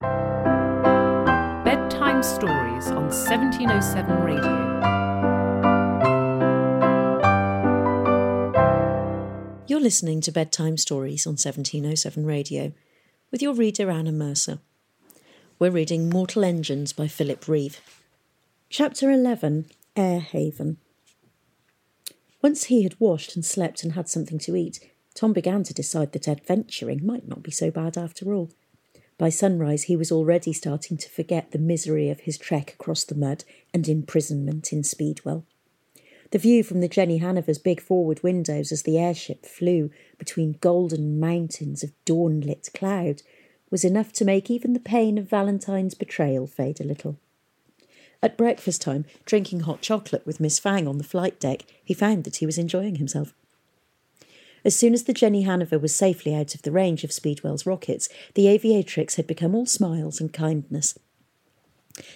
Bedtime Stories on 1707 Radio. You're listening to Bedtime Stories on 1707 Radio with your reader Anna Mercer. We're reading Mortal Engines by Philip Reeve. Chapter 11 Air Haven. Once he had washed and slept and had something to eat, Tom began to decide that adventuring might not be so bad after all. By sunrise, he was already starting to forget the misery of his trek across the mud and imprisonment in Speedwell. The view from the Jenny Haniver's big forward windows as the airship flew between golden mountains of dawn lit cloud was enough to make even the pain of Valentine's betrayal fade a little. At breakfast time, drinking hot chocolate with Miss Fang on the flight deck, he found that he was enjoying himself. As soon as the Jenny Haniver was safely out of the range of Speedwell's rockets, the aviatrix had become all smiles and kindness.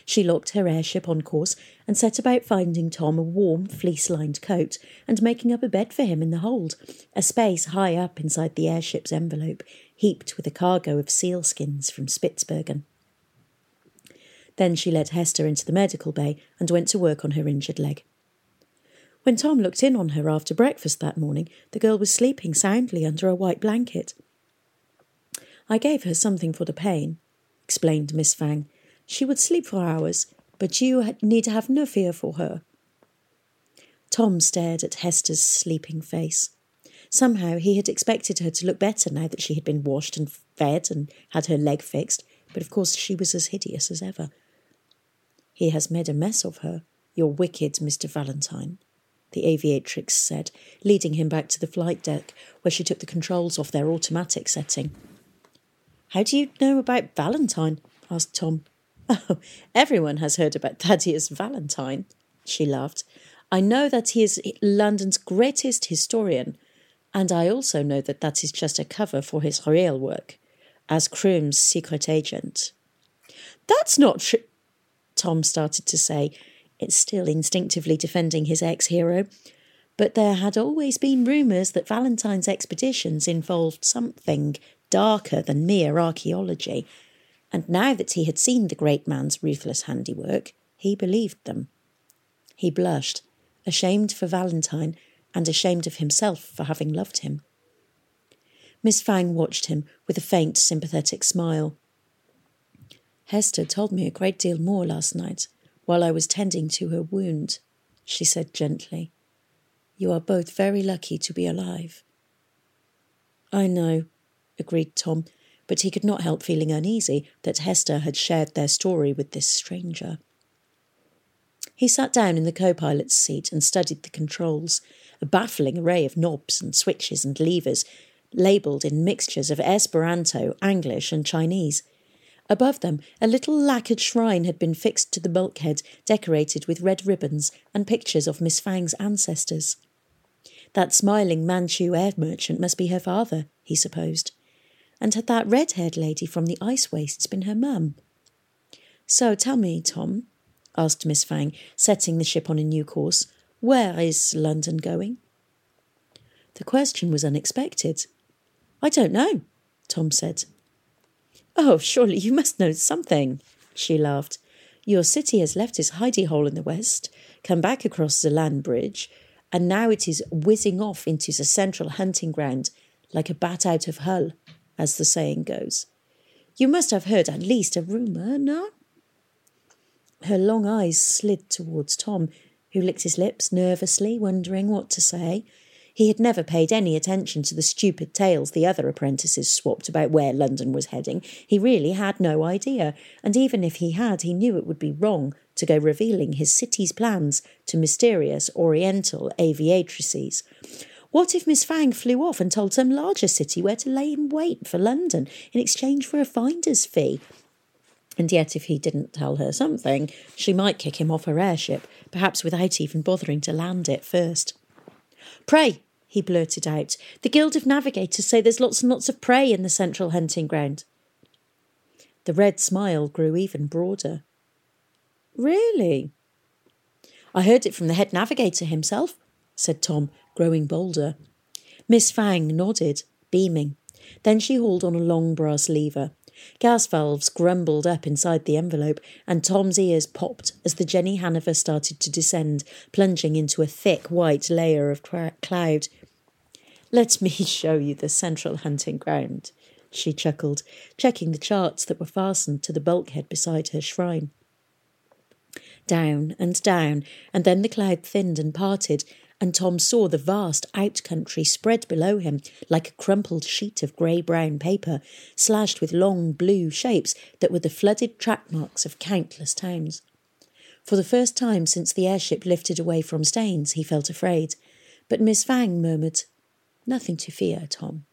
She locked her airship on course and set about finding Tom a warm, fleece lined coat and making up a bed for him in the hold, a space high up inside the airship's envelope, heaped with a cargo of sealskins from Spitzbergen. Then she led Hester into the medical bay and went to work on her injured leg. When Tom looked in on her after breakfast that morning, the girl was sleeping soundly under a white blanket. I gave her something for the pain, explained Miss Fang. She would sleep for hours, but you need have no fear for her. Tom stared at Hester's sleeping face. Somehow he had expected her to look better now that she had been washed and fed and had her leg fixed, but of course she was as hideous as ever. He has made a mess of her, your wicked Mr. Valentine, the aviatrix said, leading him back to the flight deck, where she took the controls off their automatic setting. How do you know about Valentine? asked Tom. Oh, everyone has heard about Thaddeus Valentine, she laughed. I know that he is London's greatest historian, and I also know that that is just a cover for his real work as Crome's secret agent. That's not true, Tom started to say, it's still instinctively defending his ex hero. But there had always been rumours that Valentine's expeditions involved something darker than mere archaeology, and now that he had seen the great man's ruthless handiwork, he believed them. He blushed, ashamed for Valentine and ashamed of himself for having loved him. Miss Fang watched him with a faint, sympathetic smile. Hester told me a great deal more last night while I was tending to her wound, she said gently. You are both very lucky to be alive. I know, agreed Tom, but he could not help feeling uneasy that Hester had shared their story with this stranger. He sat down in the co pilot's seat and studied the controls, a baffling array of knobs and switches and levers, labelled in mixtures of Esperanto, English, and Chinese. Above them, a little lacquered shrine had been fixed to the bulkhead, decorated with red ribbons and pictures of Miss Fang's ancestors. That smiling Manchu air merchant must be her father, he supposed. And had that red haired lady from the ice wastes been her mum? So tell me, Tom, asked Miss Fang, setting the ship on a new course, where is London going? The question was unexpected. I don't know, Tom said. Oh, surely you must know something, she laughed. Your city has left its hidey hole in the west, come back across the land bridge, and now it is whizzing off into the central hunting ground like a bat out of Hull, as the saying goes. You must have heard at least a rumour, no? Her long eyes slid towards Tom, who licked his lips nervously, wondering what to say. He had never paid any attention to the stupid tales the other apprentices swapped about where London was heading. He really had no idea, and even if he had, he knew it would be wrong to go revealing his city's plans to mysterious Oriental aviatrices. What if Miss Fang flew off and told some larger city where to lay in wait for London in exchange for a finder's fee? And yet, if he didn't tell her something, she might kick him off her airship, perhaps without even bothering to land it first. Prey, he blurted out. The Guild of Navigators say there's lots and lots of prey in the central hunting ground. The red smile grew even broader. Really? I heard it from the head navigator himself, said Tom, growing bolder. Miss Fang nodded, beaming. Then she hauled on a long brass lever. Gas valves grumbled up inside the envelope, and Tom's ears popped as the Jenny Haniver started to descend, plunging into a thick white layer of cloud. Let me show you the central hunting ground, she chuckled, checking the charts that were fastened to the bulkhead beside her shrine. Down and down, and then the cloud thinned and parted, and Tom saw the vast out country spread below him like a crumpled sheet of grey brown paper, slashed with long blue shapes that were the flooded track marks of countless towns. For the first time since the airship lifted away from Staines, he felt afraid, but Miss Fang murmured, Nothing to fear, Tom.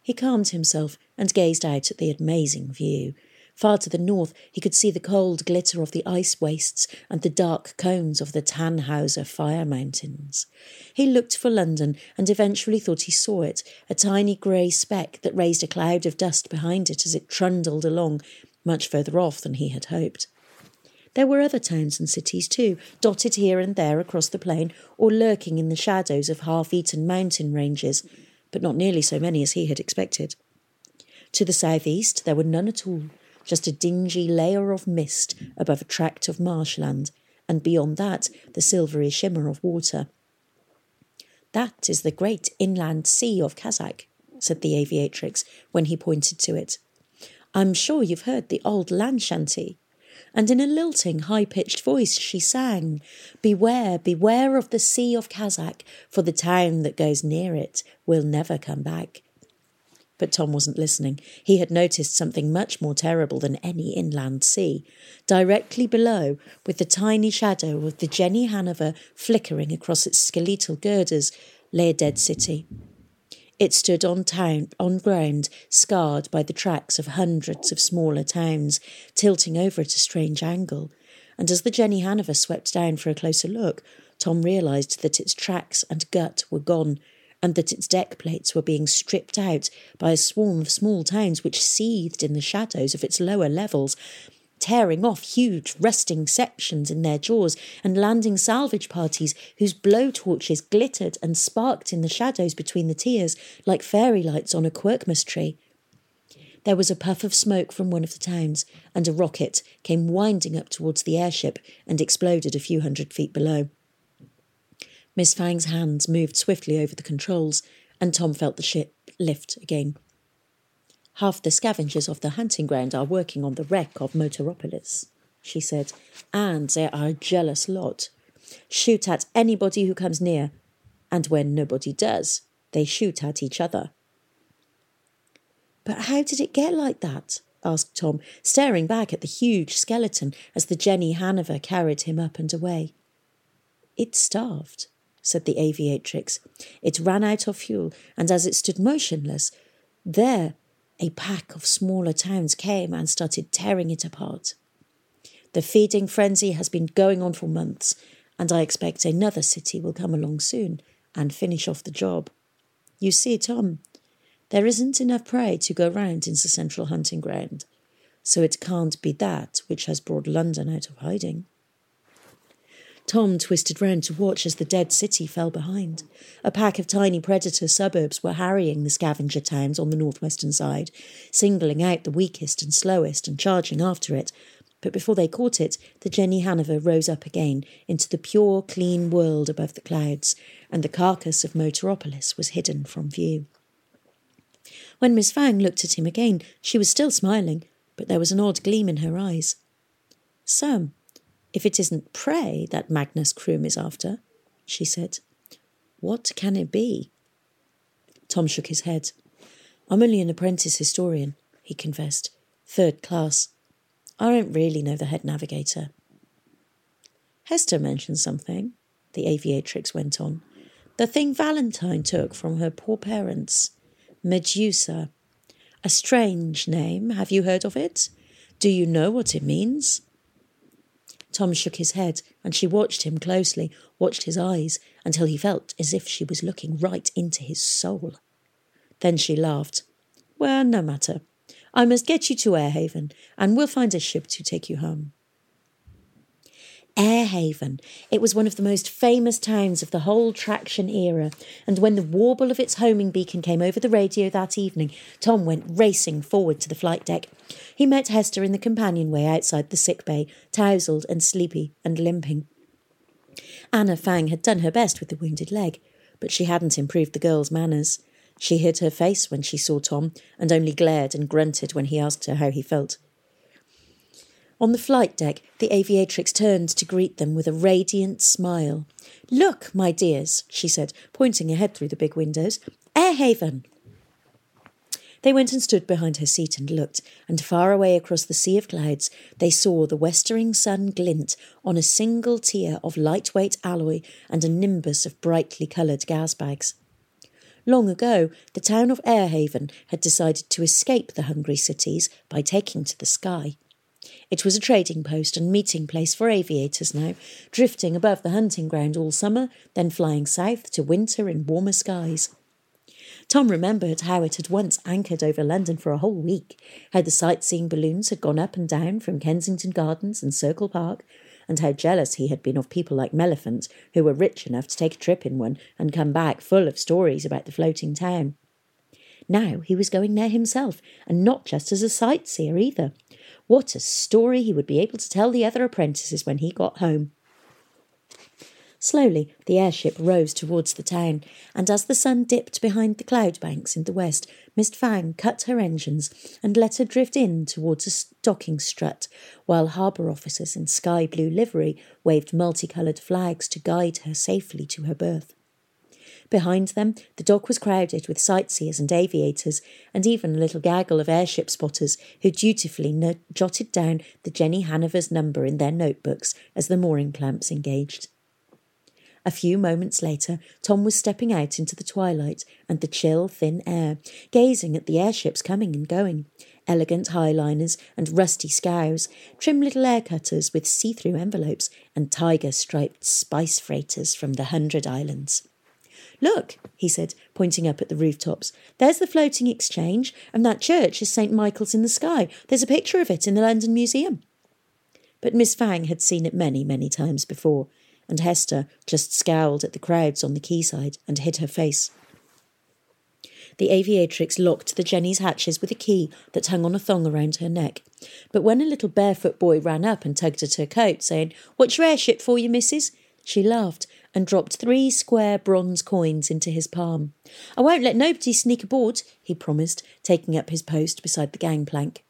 He calmed himself and gazed out at the amazing view, Far to the north, he could see the cold glitter of the ice wastes and the dark cones of the Tannhauser fire mountains. He looked for London and eventually thought he saw it, a tiny grey speck that raised a cloud of dust behind it as it trundled along, much further off than he had hoped. There were other towns and cities too, dotted here and there across the plain, or lurking in the shadows of half eaten mountain ranges, but not nearly so many as he had expected. To the southeast there were none at all, just a dingy layer of mist above a tract of marshland, and beyond that the silvery shimmer of water. That is the great inland sea of Khazak, said the aviatrix when he pointed to it. I'm sure you've heard the old land shanty. And in a lilting, high pitched voice she sang, Beware, beware of the sea of Khazak, for the town that goes near it will never come back. But Tom wasn't listening. He had noticed something much more terrible than any inland sea. Directly below, with the tiny shadow of the Jenny Haniver flickering across its skeletal girders, lay a dead city. It stood on town on ground scarred by the tracks of hundreds of smaller towns, tilting over at a strange angle. And as the Jenny Haniver swept down for a closer look, Tom realized that its tracks and gut were gone, and that its deck plates were being stripped out by a swarm of small towns which seethed in the shadows of its lower levels, tearing off huge rusting sections in their jaws and landing salvage parties whose blow torches glittered and sparked in the shadows between the tiers like fairy lights on a quercus tree. There was a puff of smoke from one of the towns, and a rocket came winding up towards the airship and exploded a few hundred feet below. Miss Fang's hands moved swiftly over the controls, and Tom felt the ship lift again. Half the scavengers of the hunting ground are working on the wreck of Motoropolis, she said, and they are a jealous lot. Shoot at anybody who comes near, and when nobody does, they shoot at each other. But how did it get like that? asked Tom, staring back at the huge skeleton as the Jenny Haniver carried him up and away. It starved said the aviatrix. It ran out of fuel, and as it stood motionless, there a pack of smaller towns came and started tearing it apart. The feeding frenzy has been going on for months, and I expect another city will come along soon and finish off the job. You see, Tom, there isn't enough prey to go round in the central hunting ground, so it can't be that which has brought London out of hiding. Tom twisted round to watch as the dead city fell behind. A pack of tiny predator suburbs were harrying the scavenger towns on the northwestern side, singling out the weakest and slowest and charging after it. But before they caught it, the Jenny Haniver rose up again into the pure, clean world above the clouds, and the carcass of Motoropolis was hidden from view. When Miss Fang looked at him again, she was still smiling, but there was an odd gleam in her eyes. Sam, if it isn't prey that Magnus Crome is after, she said, what can it be? Tom shook his head. I'm only an apprentice historian, he confessed. Third class. I don't really know the head navigator. Hester mentioned something, the aviatrix went on. The thing Valentine took from her poor parents. Medusa. A strange name. Have you heard of it? Do you know what it means? Tom shook his head, and she watched him closely, watched his eyes, until he felt as if she was looking right into his soul. Then she laughed. Well, no matter. I must get you to Airhaven, and we'll find a ship to take you home. Airhaven. It was one of the most famous towns of the whole traction era, and when the warble of its homing beacon came over the radio that evening, Tom went racing forward to the flight deck. He met Hester in the companionway outside the sick bay, tousled and sleepy and limping. Anna Fang had done her best with the wounded leg, but she hadn't improved the girl's manners. She hid her face when she saw Tom, and only glared and grunted when he asked her how he felt. On the flight deck, the aviatrix turned to greet them with a radiant smile. Look, my dears, she said, pointing ahead through the big windows. Air Haven! They went and stood behind her seat and looked, and far away across the sea of clouds they saw the westering sun glint on a single tier of lightweight alloy and a nimbus of brightly coloured gas bags. Long ago, the town of Airhaven had decided to escape the hungry cities by taking to the sky. It was a trading post and meeting place for aviators now, drifting above the hunting ground all summer, then flying south to winter in warmer skies. Tom remembered how it had once anchored over London for a whole week, how the sightseeing balloons had gone up and down from Kensington Gardens and Circle Park, and how jealous he had been of people like Melliphant, who were rich enough to take a trip in one and come back full of stories about the floating town. Now he was going there himself, and not just as a sightseer either. What a story he would be able to tell the other apprentices when he got home. Slowly, the airship rose towards the town, and as the sun dipped behind the cloud banks in the west, Miss Fang cut her engines and let her drift in towards a docking strut, while harbour officers in sky blue livery waved multicoloured flags to guide her safely to her berth. Behind them, the dock was crowded with sightseers and aviators, and even a little gaggle of airship spotters who dutifully jotted down the Jenny Haniver's number in their notebooks as the mooring clamps engaged. A few moments later, Tom was stepping out into the twilight and the chill, thin air, gazing at the airships coming and going elegant highliners and rusty scows, trim little air cutters with see through envelopes, and tiger striped spice freighters from the Hundred Islands. Look, he said, pointing up at the rooftops. There's the floating exchange, and that church is St. Michael's in the sky. There's a picture of it in the London Museum. But Miss Fang had seen it many, many times before, and Hester just scowled at the crowds on the quayside and hid her face. The aviatrix locked the Jenny's hatches with a key that hung on a thong around her neck. But when a little barefoot boy ran up and tugged at her coat, saying, What's your airship for you, missus? She laughed and dropped three square bronze coins into his palm. I won't let nobody sneak aboard, he promised, taking up his post beside the gangplank.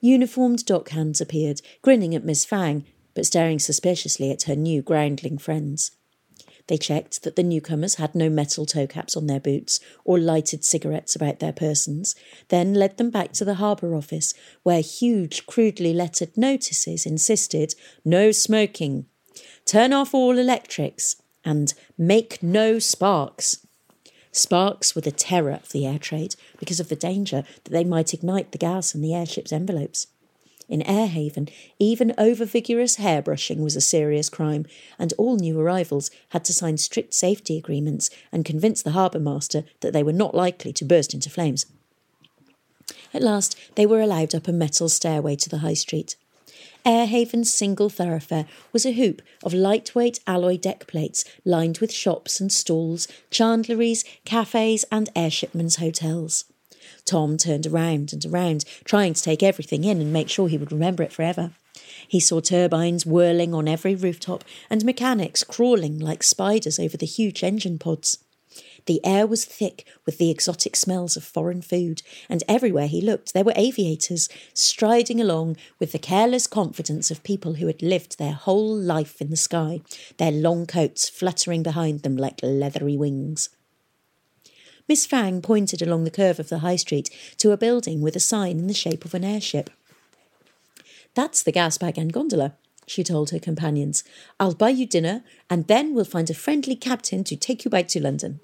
Uniformed dockhands appeared, grinning at Miss Fang, but staring suspiciously at her new groundling friends. They checked that the newcomers had no metal toe caps on their boots or lighted cigarettes about their persons, then led them back to the harbour office, where huge, crudely lettered notices insisted no smoking, turn off all electrics, and make no sparks. Sparks were the terror of the air trade because of the danger that they might ignite the gas in the airship's envelopes. In Airhaven, even over vigorous hairbrushing was a serious crime, and all new arrivals had to sign strict safety agreements and convince the harbour master that they were not likely to burst into flames. At last, they were allowed up a metal stairway to the high street. Airhaven's single thoroughfare was a hoop of lightweight alloy deck plates lined with shops and stalls, chandleries, cafes, and airshipmen's hotels. Tom turned around and around, trying to take everything in and make sure he would remember it forever. He saw turbines whirling on every rooftop and mechanics crawling like spiders over the huge engine pods. The air was thick with the exotic smells of foreign food, and everywhere he looked there were aviators striding along with the careless confidence of people who had lived their whole life in the sky, their long coats fluttering behind them like leathery wings. Miss Fang pointed along the curve of the high street to a building with a sign in the shape of an airship. That's the Gasbag and Gondola, she told her companions. I'll buy you dinner, and then we'll find a friendly captain to take you back to London.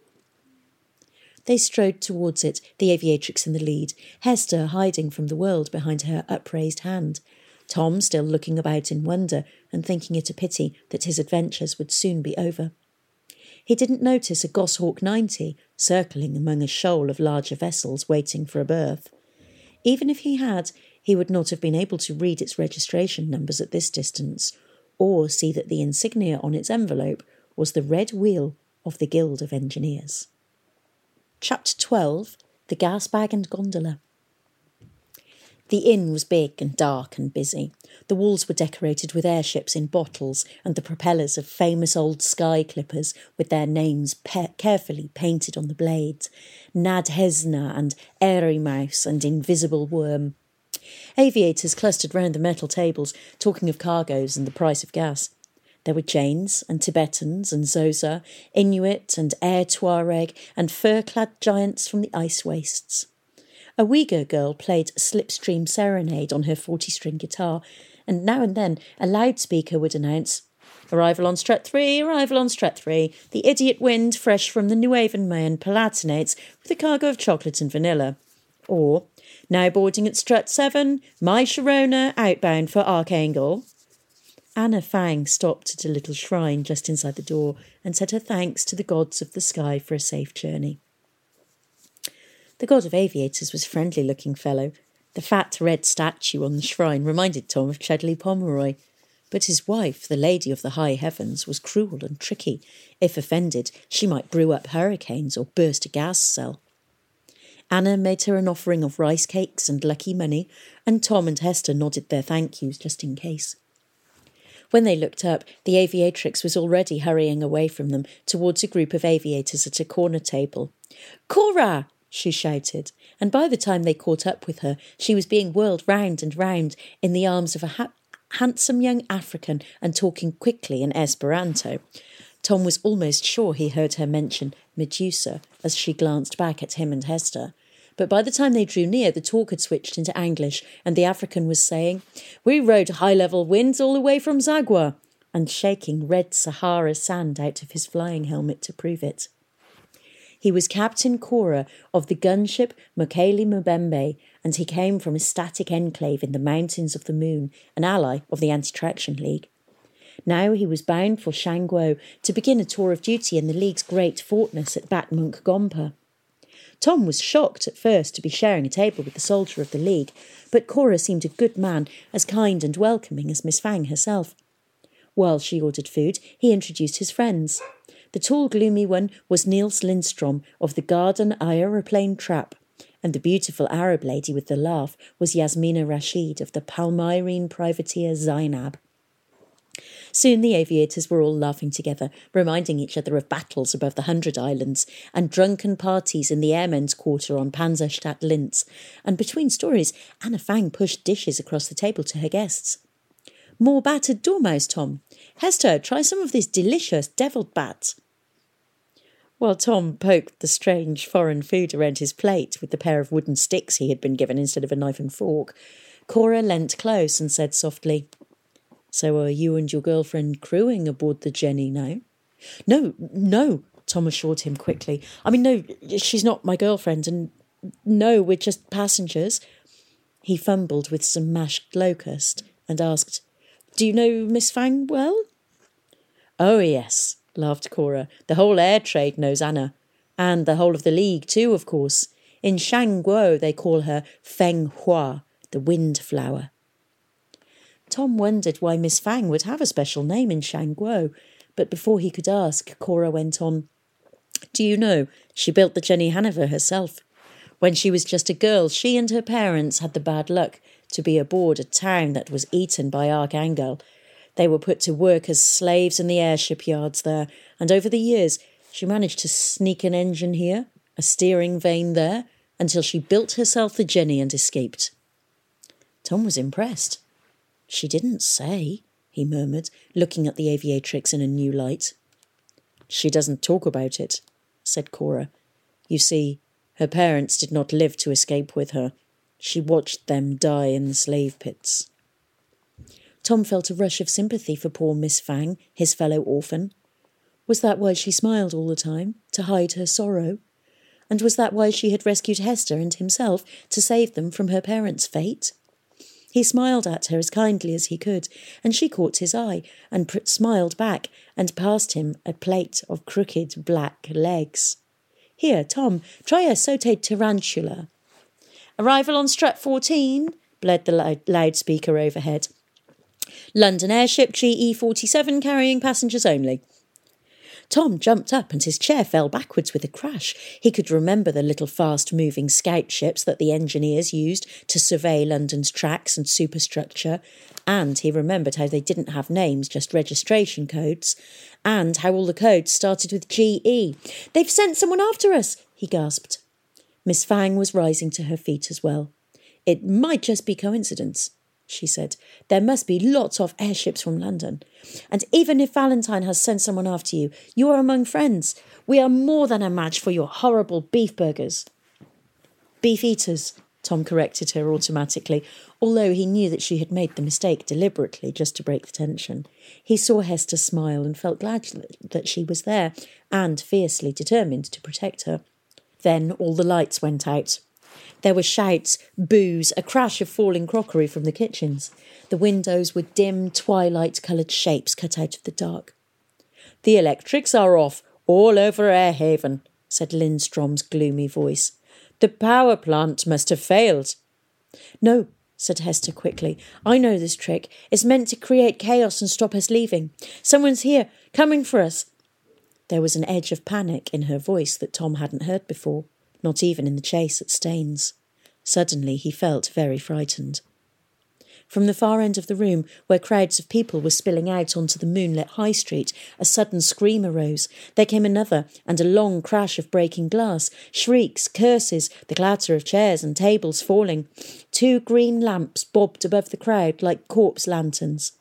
They strode towards it, the aviatrix in the lead, Hester hiding from the world behind her upraised hand, Tom still looking about in wonder and thinking it a pity that his adventures would soon be over. He didn't notice a Goshawk 90 circling among a shoal of larger vessels waiting for a berth. Even if he had, he would not have been able to read its registration numbers at this distance, or see that the insignia on its envelope was the red wheel of the Guild of Engineers. Chapter 12 The Gas Bag and Gondola. The inn was big and dark and busy. The walls were decorated with airships in bottles and the propellers of famous old sky clippers with their names pe- carefully painted on the blades Nadhesna and Airy Mouse and Invisible Worm. Aviators clustered round the metal tables, talking of cargoes and the price of gas. There were Jains and Tibetans and Xhosa, Inuit and Air Tuareg, and fur clad giants from the ice wastes. A Uyghur girl played slipstream serenade on her 40 string guitar, and now and then a loudspeaker would announce, Arrival on Strut 3, arrival on Strut 3. The idiot wind, fresh from the Nuevo Mayan, palatinates with a cargo of chocolate and vanilla. Or, now boarding at Strut 7, my Sharona outbound for Archangel. Anna Fang stopped at a little shrine just inside the door and said her thanks to the gods of the sky for a safe journey. The god of aviators was a friendly looking fellow. The fat red statue on the shrine reminded Tom of Chedley Pomeroy. But his wife, the lady of the high heavens, was cruel and tricky. If offended, she might brew up hurricanes or burst a gas cell. Anna made her an offering of rice cakes and lucky money, and Tom and Hester nodded their thank yous just in case. When they looked up, the aviatrix was already hurrying away from them towards a group of aviators at a corner table. Khora! she shouted, and by the time they caught up with her, she was being whirled round and round in the arms of a ha- handsome young African and talking quickly in Esperanto. Tom was almost sure he heard her mention Medusa as she glanced back at him and Hester. But by the time they drew near, the talk had switched into English, and the African was saying, We rode high level winds all the way from Zagwa, and shaking red Sahara sand out of his flying helmet to prove it. He was Captain Khora of the gunship Mokele Mbembe, and he came from a static enclave in the mountains of the moon, an ally of the Anti Traction League. Now he was bound for Shangguo to begin a tour of duty in the League's great fortress at Batmunk Gompa. Tom was shocked at first to be sharing a table with the soldier of the League, but Khora seemed a good man, as kind and welcoming as Miss Fang herself. While she ordered food, he introduced his friends. The tall, gloomy one was Nils Lindstrom of the Garden Aeroplane Trap, and the beautiful Arab lady with the laugh was Yasmina Rashid of the Palmyrene privateer Zainab. Soon the aviators were all laughing together, reminding each other of battles above the Hundred Islands and drunken parties in the airmen's quarter on Panzerstadt Linz. And between stories, Anna Fang pushed dishes across the table to her guests. More battered dormouse, Tom. Hester, try some of this delicious deviled bat. While Tom poked the strange foreign food around his plate with the pair of wooden sticks he had been given instead of a knife and fork, Khora leant close and said softly, So are you and your girlfriend crewing aboard the Jenny now? No, no, Tom assured him quickly. I mean, no, she's not my girlfriend, and no, we're just passengers. He fumbled with some mashed locust and asked, Do you know Miss Fang well? Oh, yes, laughed Khora. The whole air trade knows Anna. And the whole of the league, too, of course. In Shangguo, they call her Feng Hua, the wind flower. Tom wondered why Miss Fang would have a special name in Shangguo, but before he could ask, Khora went on. Do you know, she built the Jenny Haniver herself. When she was just a girl, she and her parents had the bad luck to be aboard a town that was eaten by Archangel they were put to work as slaves in the airship yards there, and over the years she managed to sneak an engine here, a steering vane there, until she built herself the Jenny and escaped. Tom was impressed. She didn't say, he murmured, looking at the aviatrix in a new light. She doesn't talk about it, said Khora. You see, her parents did not live to escape with her. She watched them die in the slave pits. Tom felt a rush of sympathy for poor Miss Fang, his fellow orphan. Was that why she smiled all the time, to hide her sorrow? And was that why she had rescued Hester and himself to save them from her parents' fate? He smiled at her as kindly as he could, and she caught his eye and pr- smiled back and passed him a plate of crooked black legs. Here, Tom, try a sauteed tarantula. Arrival on Strut 14, bled the loud- loudspeaker overhead. London airship GE 47 carrying passengers only. Tom jumped up and his chair fell backwards with a crash. He could remember the little fast moving scout ships that the engineers used to survey London's tracks and superstructure, and he remembered how they didn't have names, just registration codes, and how all the codes started with GE. They've sent someone after us, he gasped. Miss Fang was rising to her feet as well. It might just be coincidence she said. There must be lots of airships from London. And even if Valentine has sent someone after you, you are among friends. We are more than a match for your horrible beef burgers. Beef eaters, Tom corrected her automatically, although he knew that she had made the mistake deliberately just to break the tension. He saw Hester smile and felt glad that she was there and fiercely determined to protect her. Then all the lights went out. There were shouts, boos, a crash of falling crockery from the kitchens. The windows were dim, twilight coloured shapes cut out of the dark. The electrics are off all over Airhaven, said Lindstrom's gloomy voice. The power plant must have failed. No, said Hester quickly. I know this trick. It's meant to create chaos and stop us leaving. Someone's here, coming for us. There was an edge of panic in her voice that Tom hadn't heard before not even in the chase at Staines. Suddenly he felt very frightened. From the far end of the room, where crowds of people were spilling out onto the moonlit high street, a sudden scream arose. There came another, and a long crash of breaking glass, shrieks, curses, the clatter of chairs and tables falling. Two green lamps bobbed above the crowd like corpse lanterns.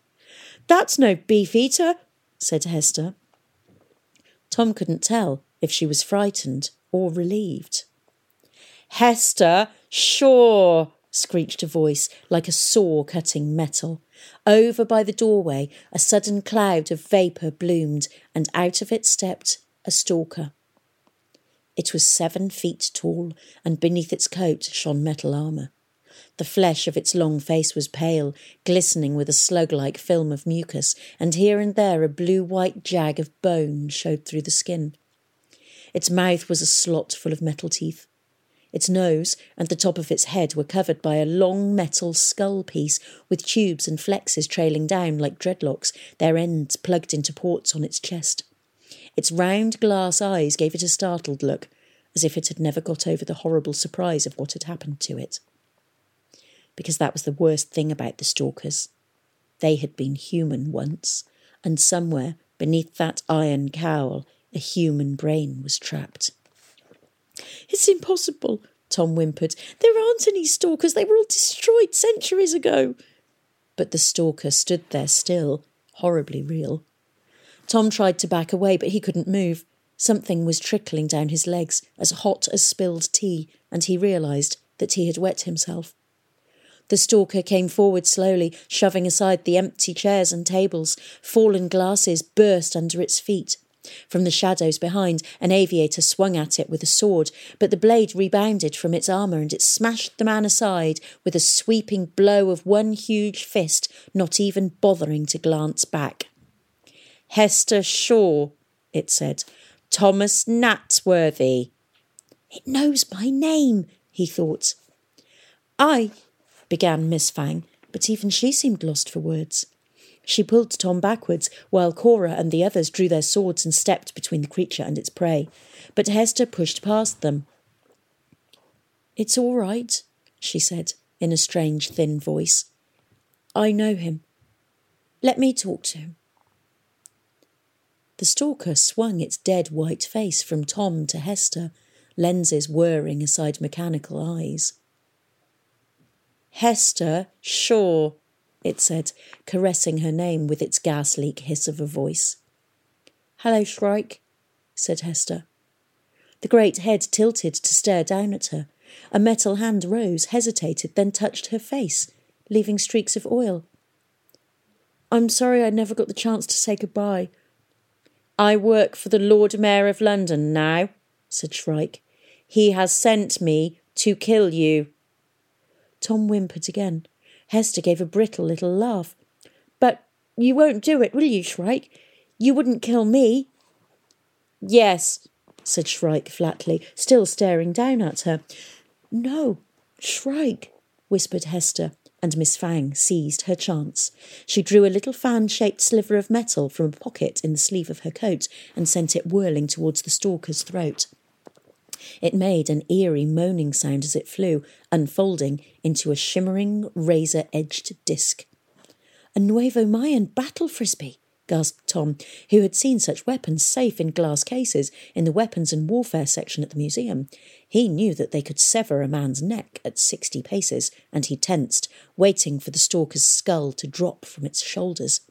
That's no beef eater, said Hester. Tom couldn't tell if she was frightened or relieved. Hester, Shaw, screeched a voice like a saw cutting metal. Over by the doorway, a sudden cloud of vapour bloomed, and out of it stepped a stalker. It was seven feet tall, and beneath its coat shone metal armour. The flesh of its long face was pale, glistening with a slug like film of mucus, and here and there a blue white jag of bone showed through the skin. Its mouth was a slot full of metal teeth. Its nose and the top of its head were covered by a long metal skull piece with tubes and flexes trailing down like dreadlocks, their ends plugged into ports on its chest. Its round glass eyes gave it a startled look, as if it had never got over the horrible surprise of what had happened to it. Because that was the worst thing about the stalkers. They had been human once, and somewhere beneath that iron cowl a human brain was trapped. It's impossible, Tom whimpered. There aren't any stalkers. They were all destroyed centuries ago. But the stalker stood there still, horribly real. Tom tried to back away, but he couldn't move. Something was trickling down his legs, as hot as spilled tea, and he realised that he had wet himself. The stalker came forward slowly, shoving aside the empty chairs and tables. Fallen glasses burst under its feet. From the shadows behind, an aviator swung at it with a sword, but the blade rebounded from its armour and it smashed the man aside with a sweeping blow of one huge fist, not even bothering to glance back. Hester Shaw, it said. Thomas Natsworthy. It knows my name, he thought. I, began Miss Fang, but even she seemed lost for words. She pulled Tom backwards, while Cora and the others drew their swords and stepped between the creature and its prey. But Hester pushed past them. It's all right, she said, in a strange, thin voice. I know him. Let me talk to him. The stalker swung its dead white face from Tom to Hester, lenses whirring aside mechanical eyes. Hester Shaw, it said, caressing her name with its gas leak hiss of a voice. Hello, Shrike, said Hester. The great head tilted to stare down at her. A metal hand rose, hesitated, then touched her face, leaving streaks of oil. I'm sorry I never got the chance to say goodbye. I work for the Lord Mayor of London now, said Shrike. He has sent me to kill you. Tom whimpered again. Hester gave a brittle little laugh. But you won't do it, will you, Shrike? You wouldn't kill me. Yes, said Shrike flatly, still staring down at her. No, Shrike, whispered Hester, and Miss Fang seized her chance. She drew a little fan shaped sliver of metal from a pocket in the sleeve of her coat and sent it whirling towards the stalker's throat. It made an eerie moaning sound as it flew, unfolding into a shimmering razor edged disc. A Nuevo Mayan battle frisbee, gasped Tom, who had seen such weapons safe in glass cases in the weapons and warfare section at the museum. He knew that they could sever a man's neck at sixty paces, and he tensed, waiting for the stalker's skull to drop from its shoulders.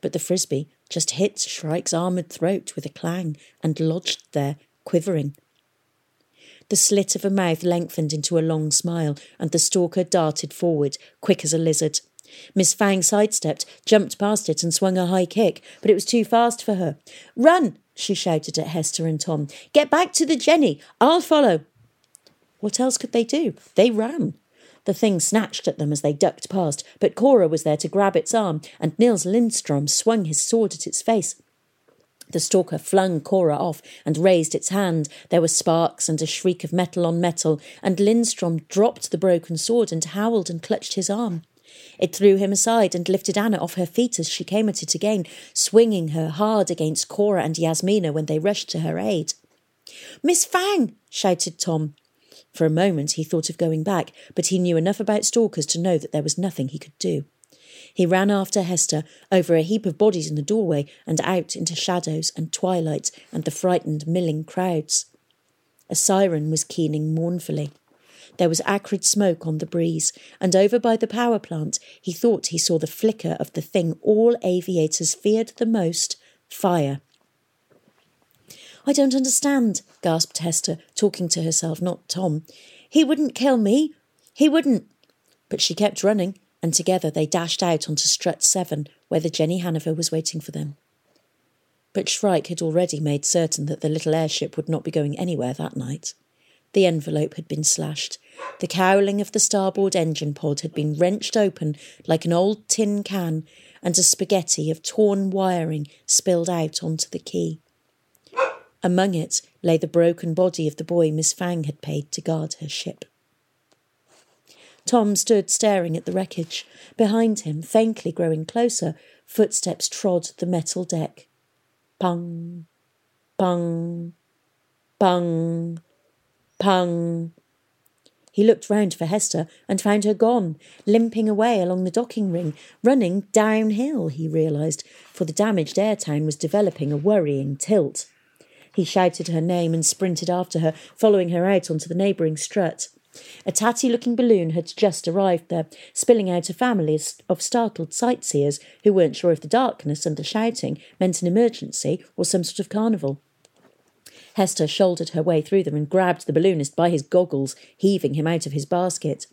But the frisbee just hit Shrike's armoured throat with a clang and lodged there, quivering. The slit of a mouth lengthened into a long smile, and the stalker darted forward, quick as a lizard. Miss Fang sidestepped, jumped past it, and swung a high kick, but it was too fast for her. Run! she shouted at Hester and Tom. Get back to the Jenny. I'll follow. What else could they do? They ran. The thing snatched at them as they ducked past, but Khora was there to grab its arm, and Nils Lindstrom swung his sword at its face. The stalker flung Khora off and raised its hand. There were sparks and a shriek of metal on metal, and Lindstrom dropped the broken sword and howled and clutched his arm. It threw him aside and lifted Anna off her feet as she came at it again, swinging her hard against Khora and Yasmina when they rushed to her aid. Miss Fang! shouted Tom. For a moment he thought of going back, but he knew enough about stalkers to know that there was nothing he could do. He ran after Hester, over a heap of bodies in the doorway, and out into shadows and twilight and the frightened milling crowds. A siren was keening mournfully. There was acrid smoke on the breeze, and over by the power plant he thought he saw the flicker of the thing all aviators feared the most fire. I don't understand, gasped Hester, talking to herself, not Tom. He wouldn't kill me. He wouldn't. But she kept running, and together they dashed out onto Strut 7, where the Jenny Haniver was waiting for them. But Shrike had already made certain that the little airship would not be going anywhere that night. The envelope had been slashed. The cowling of the starboard engine pod had been wrenched open like an old tin can, and a spaghetti of torn wiring spilled out onto the quay. Among it lay the broken body of the boy Miss Fang had paid to guard her ship. Tom stood staring at the wreckage. Behind him, faintly growing closer, footsteps trod the metal deck. Pung, pung, pung, pung. He looked round for Hester and found her gone, limping away along the docking ring, running downhill, he realised, for the damaged air town was developing a worrying tilt. He shouted her name and sprinted after her, following her out onto the neighbouring strut. A tatty looking balloon had just arrived there, spilling out a family of startled sightseers who weren't sure if the darkness and the shouting meant an emergency or some sort of carnival. Hester shouldered her way through them and grabbed the balloonist by his goggles, heaving him out of his basket.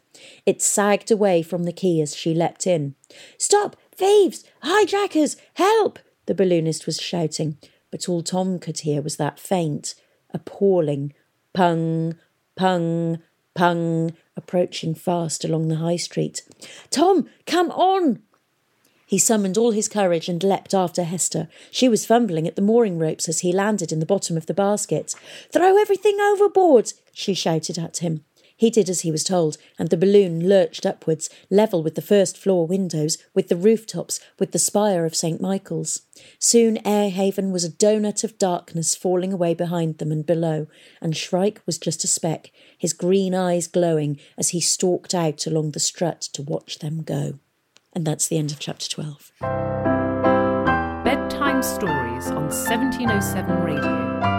It sagged away from the quay as she leapt in. Stop! Thieves! Hijackers! Help! The balloonist was shouting, but all Tom could hear was that faint, appalling pung, pung, pung, approaching fast along the high street. Tom, come on! He summoned all his courage and leapt after Hester. She was fumbling at the mooring ropes as he landed in the bottom of the basket. Throw everything overboard! she shouted at him. He did as he was told, and the balloon lurched upwards, level with the first floor windows, with the rooftops, with the spire of St. Michael's. Soon Airhaven was a doughnut of darkness falling away behind them and below, and Shrike was just a speck, his green eyes glowing as he stalked out along the strut to watch them go. And that's the end of chapter 12. Bedtime Stories on 1707 Radio.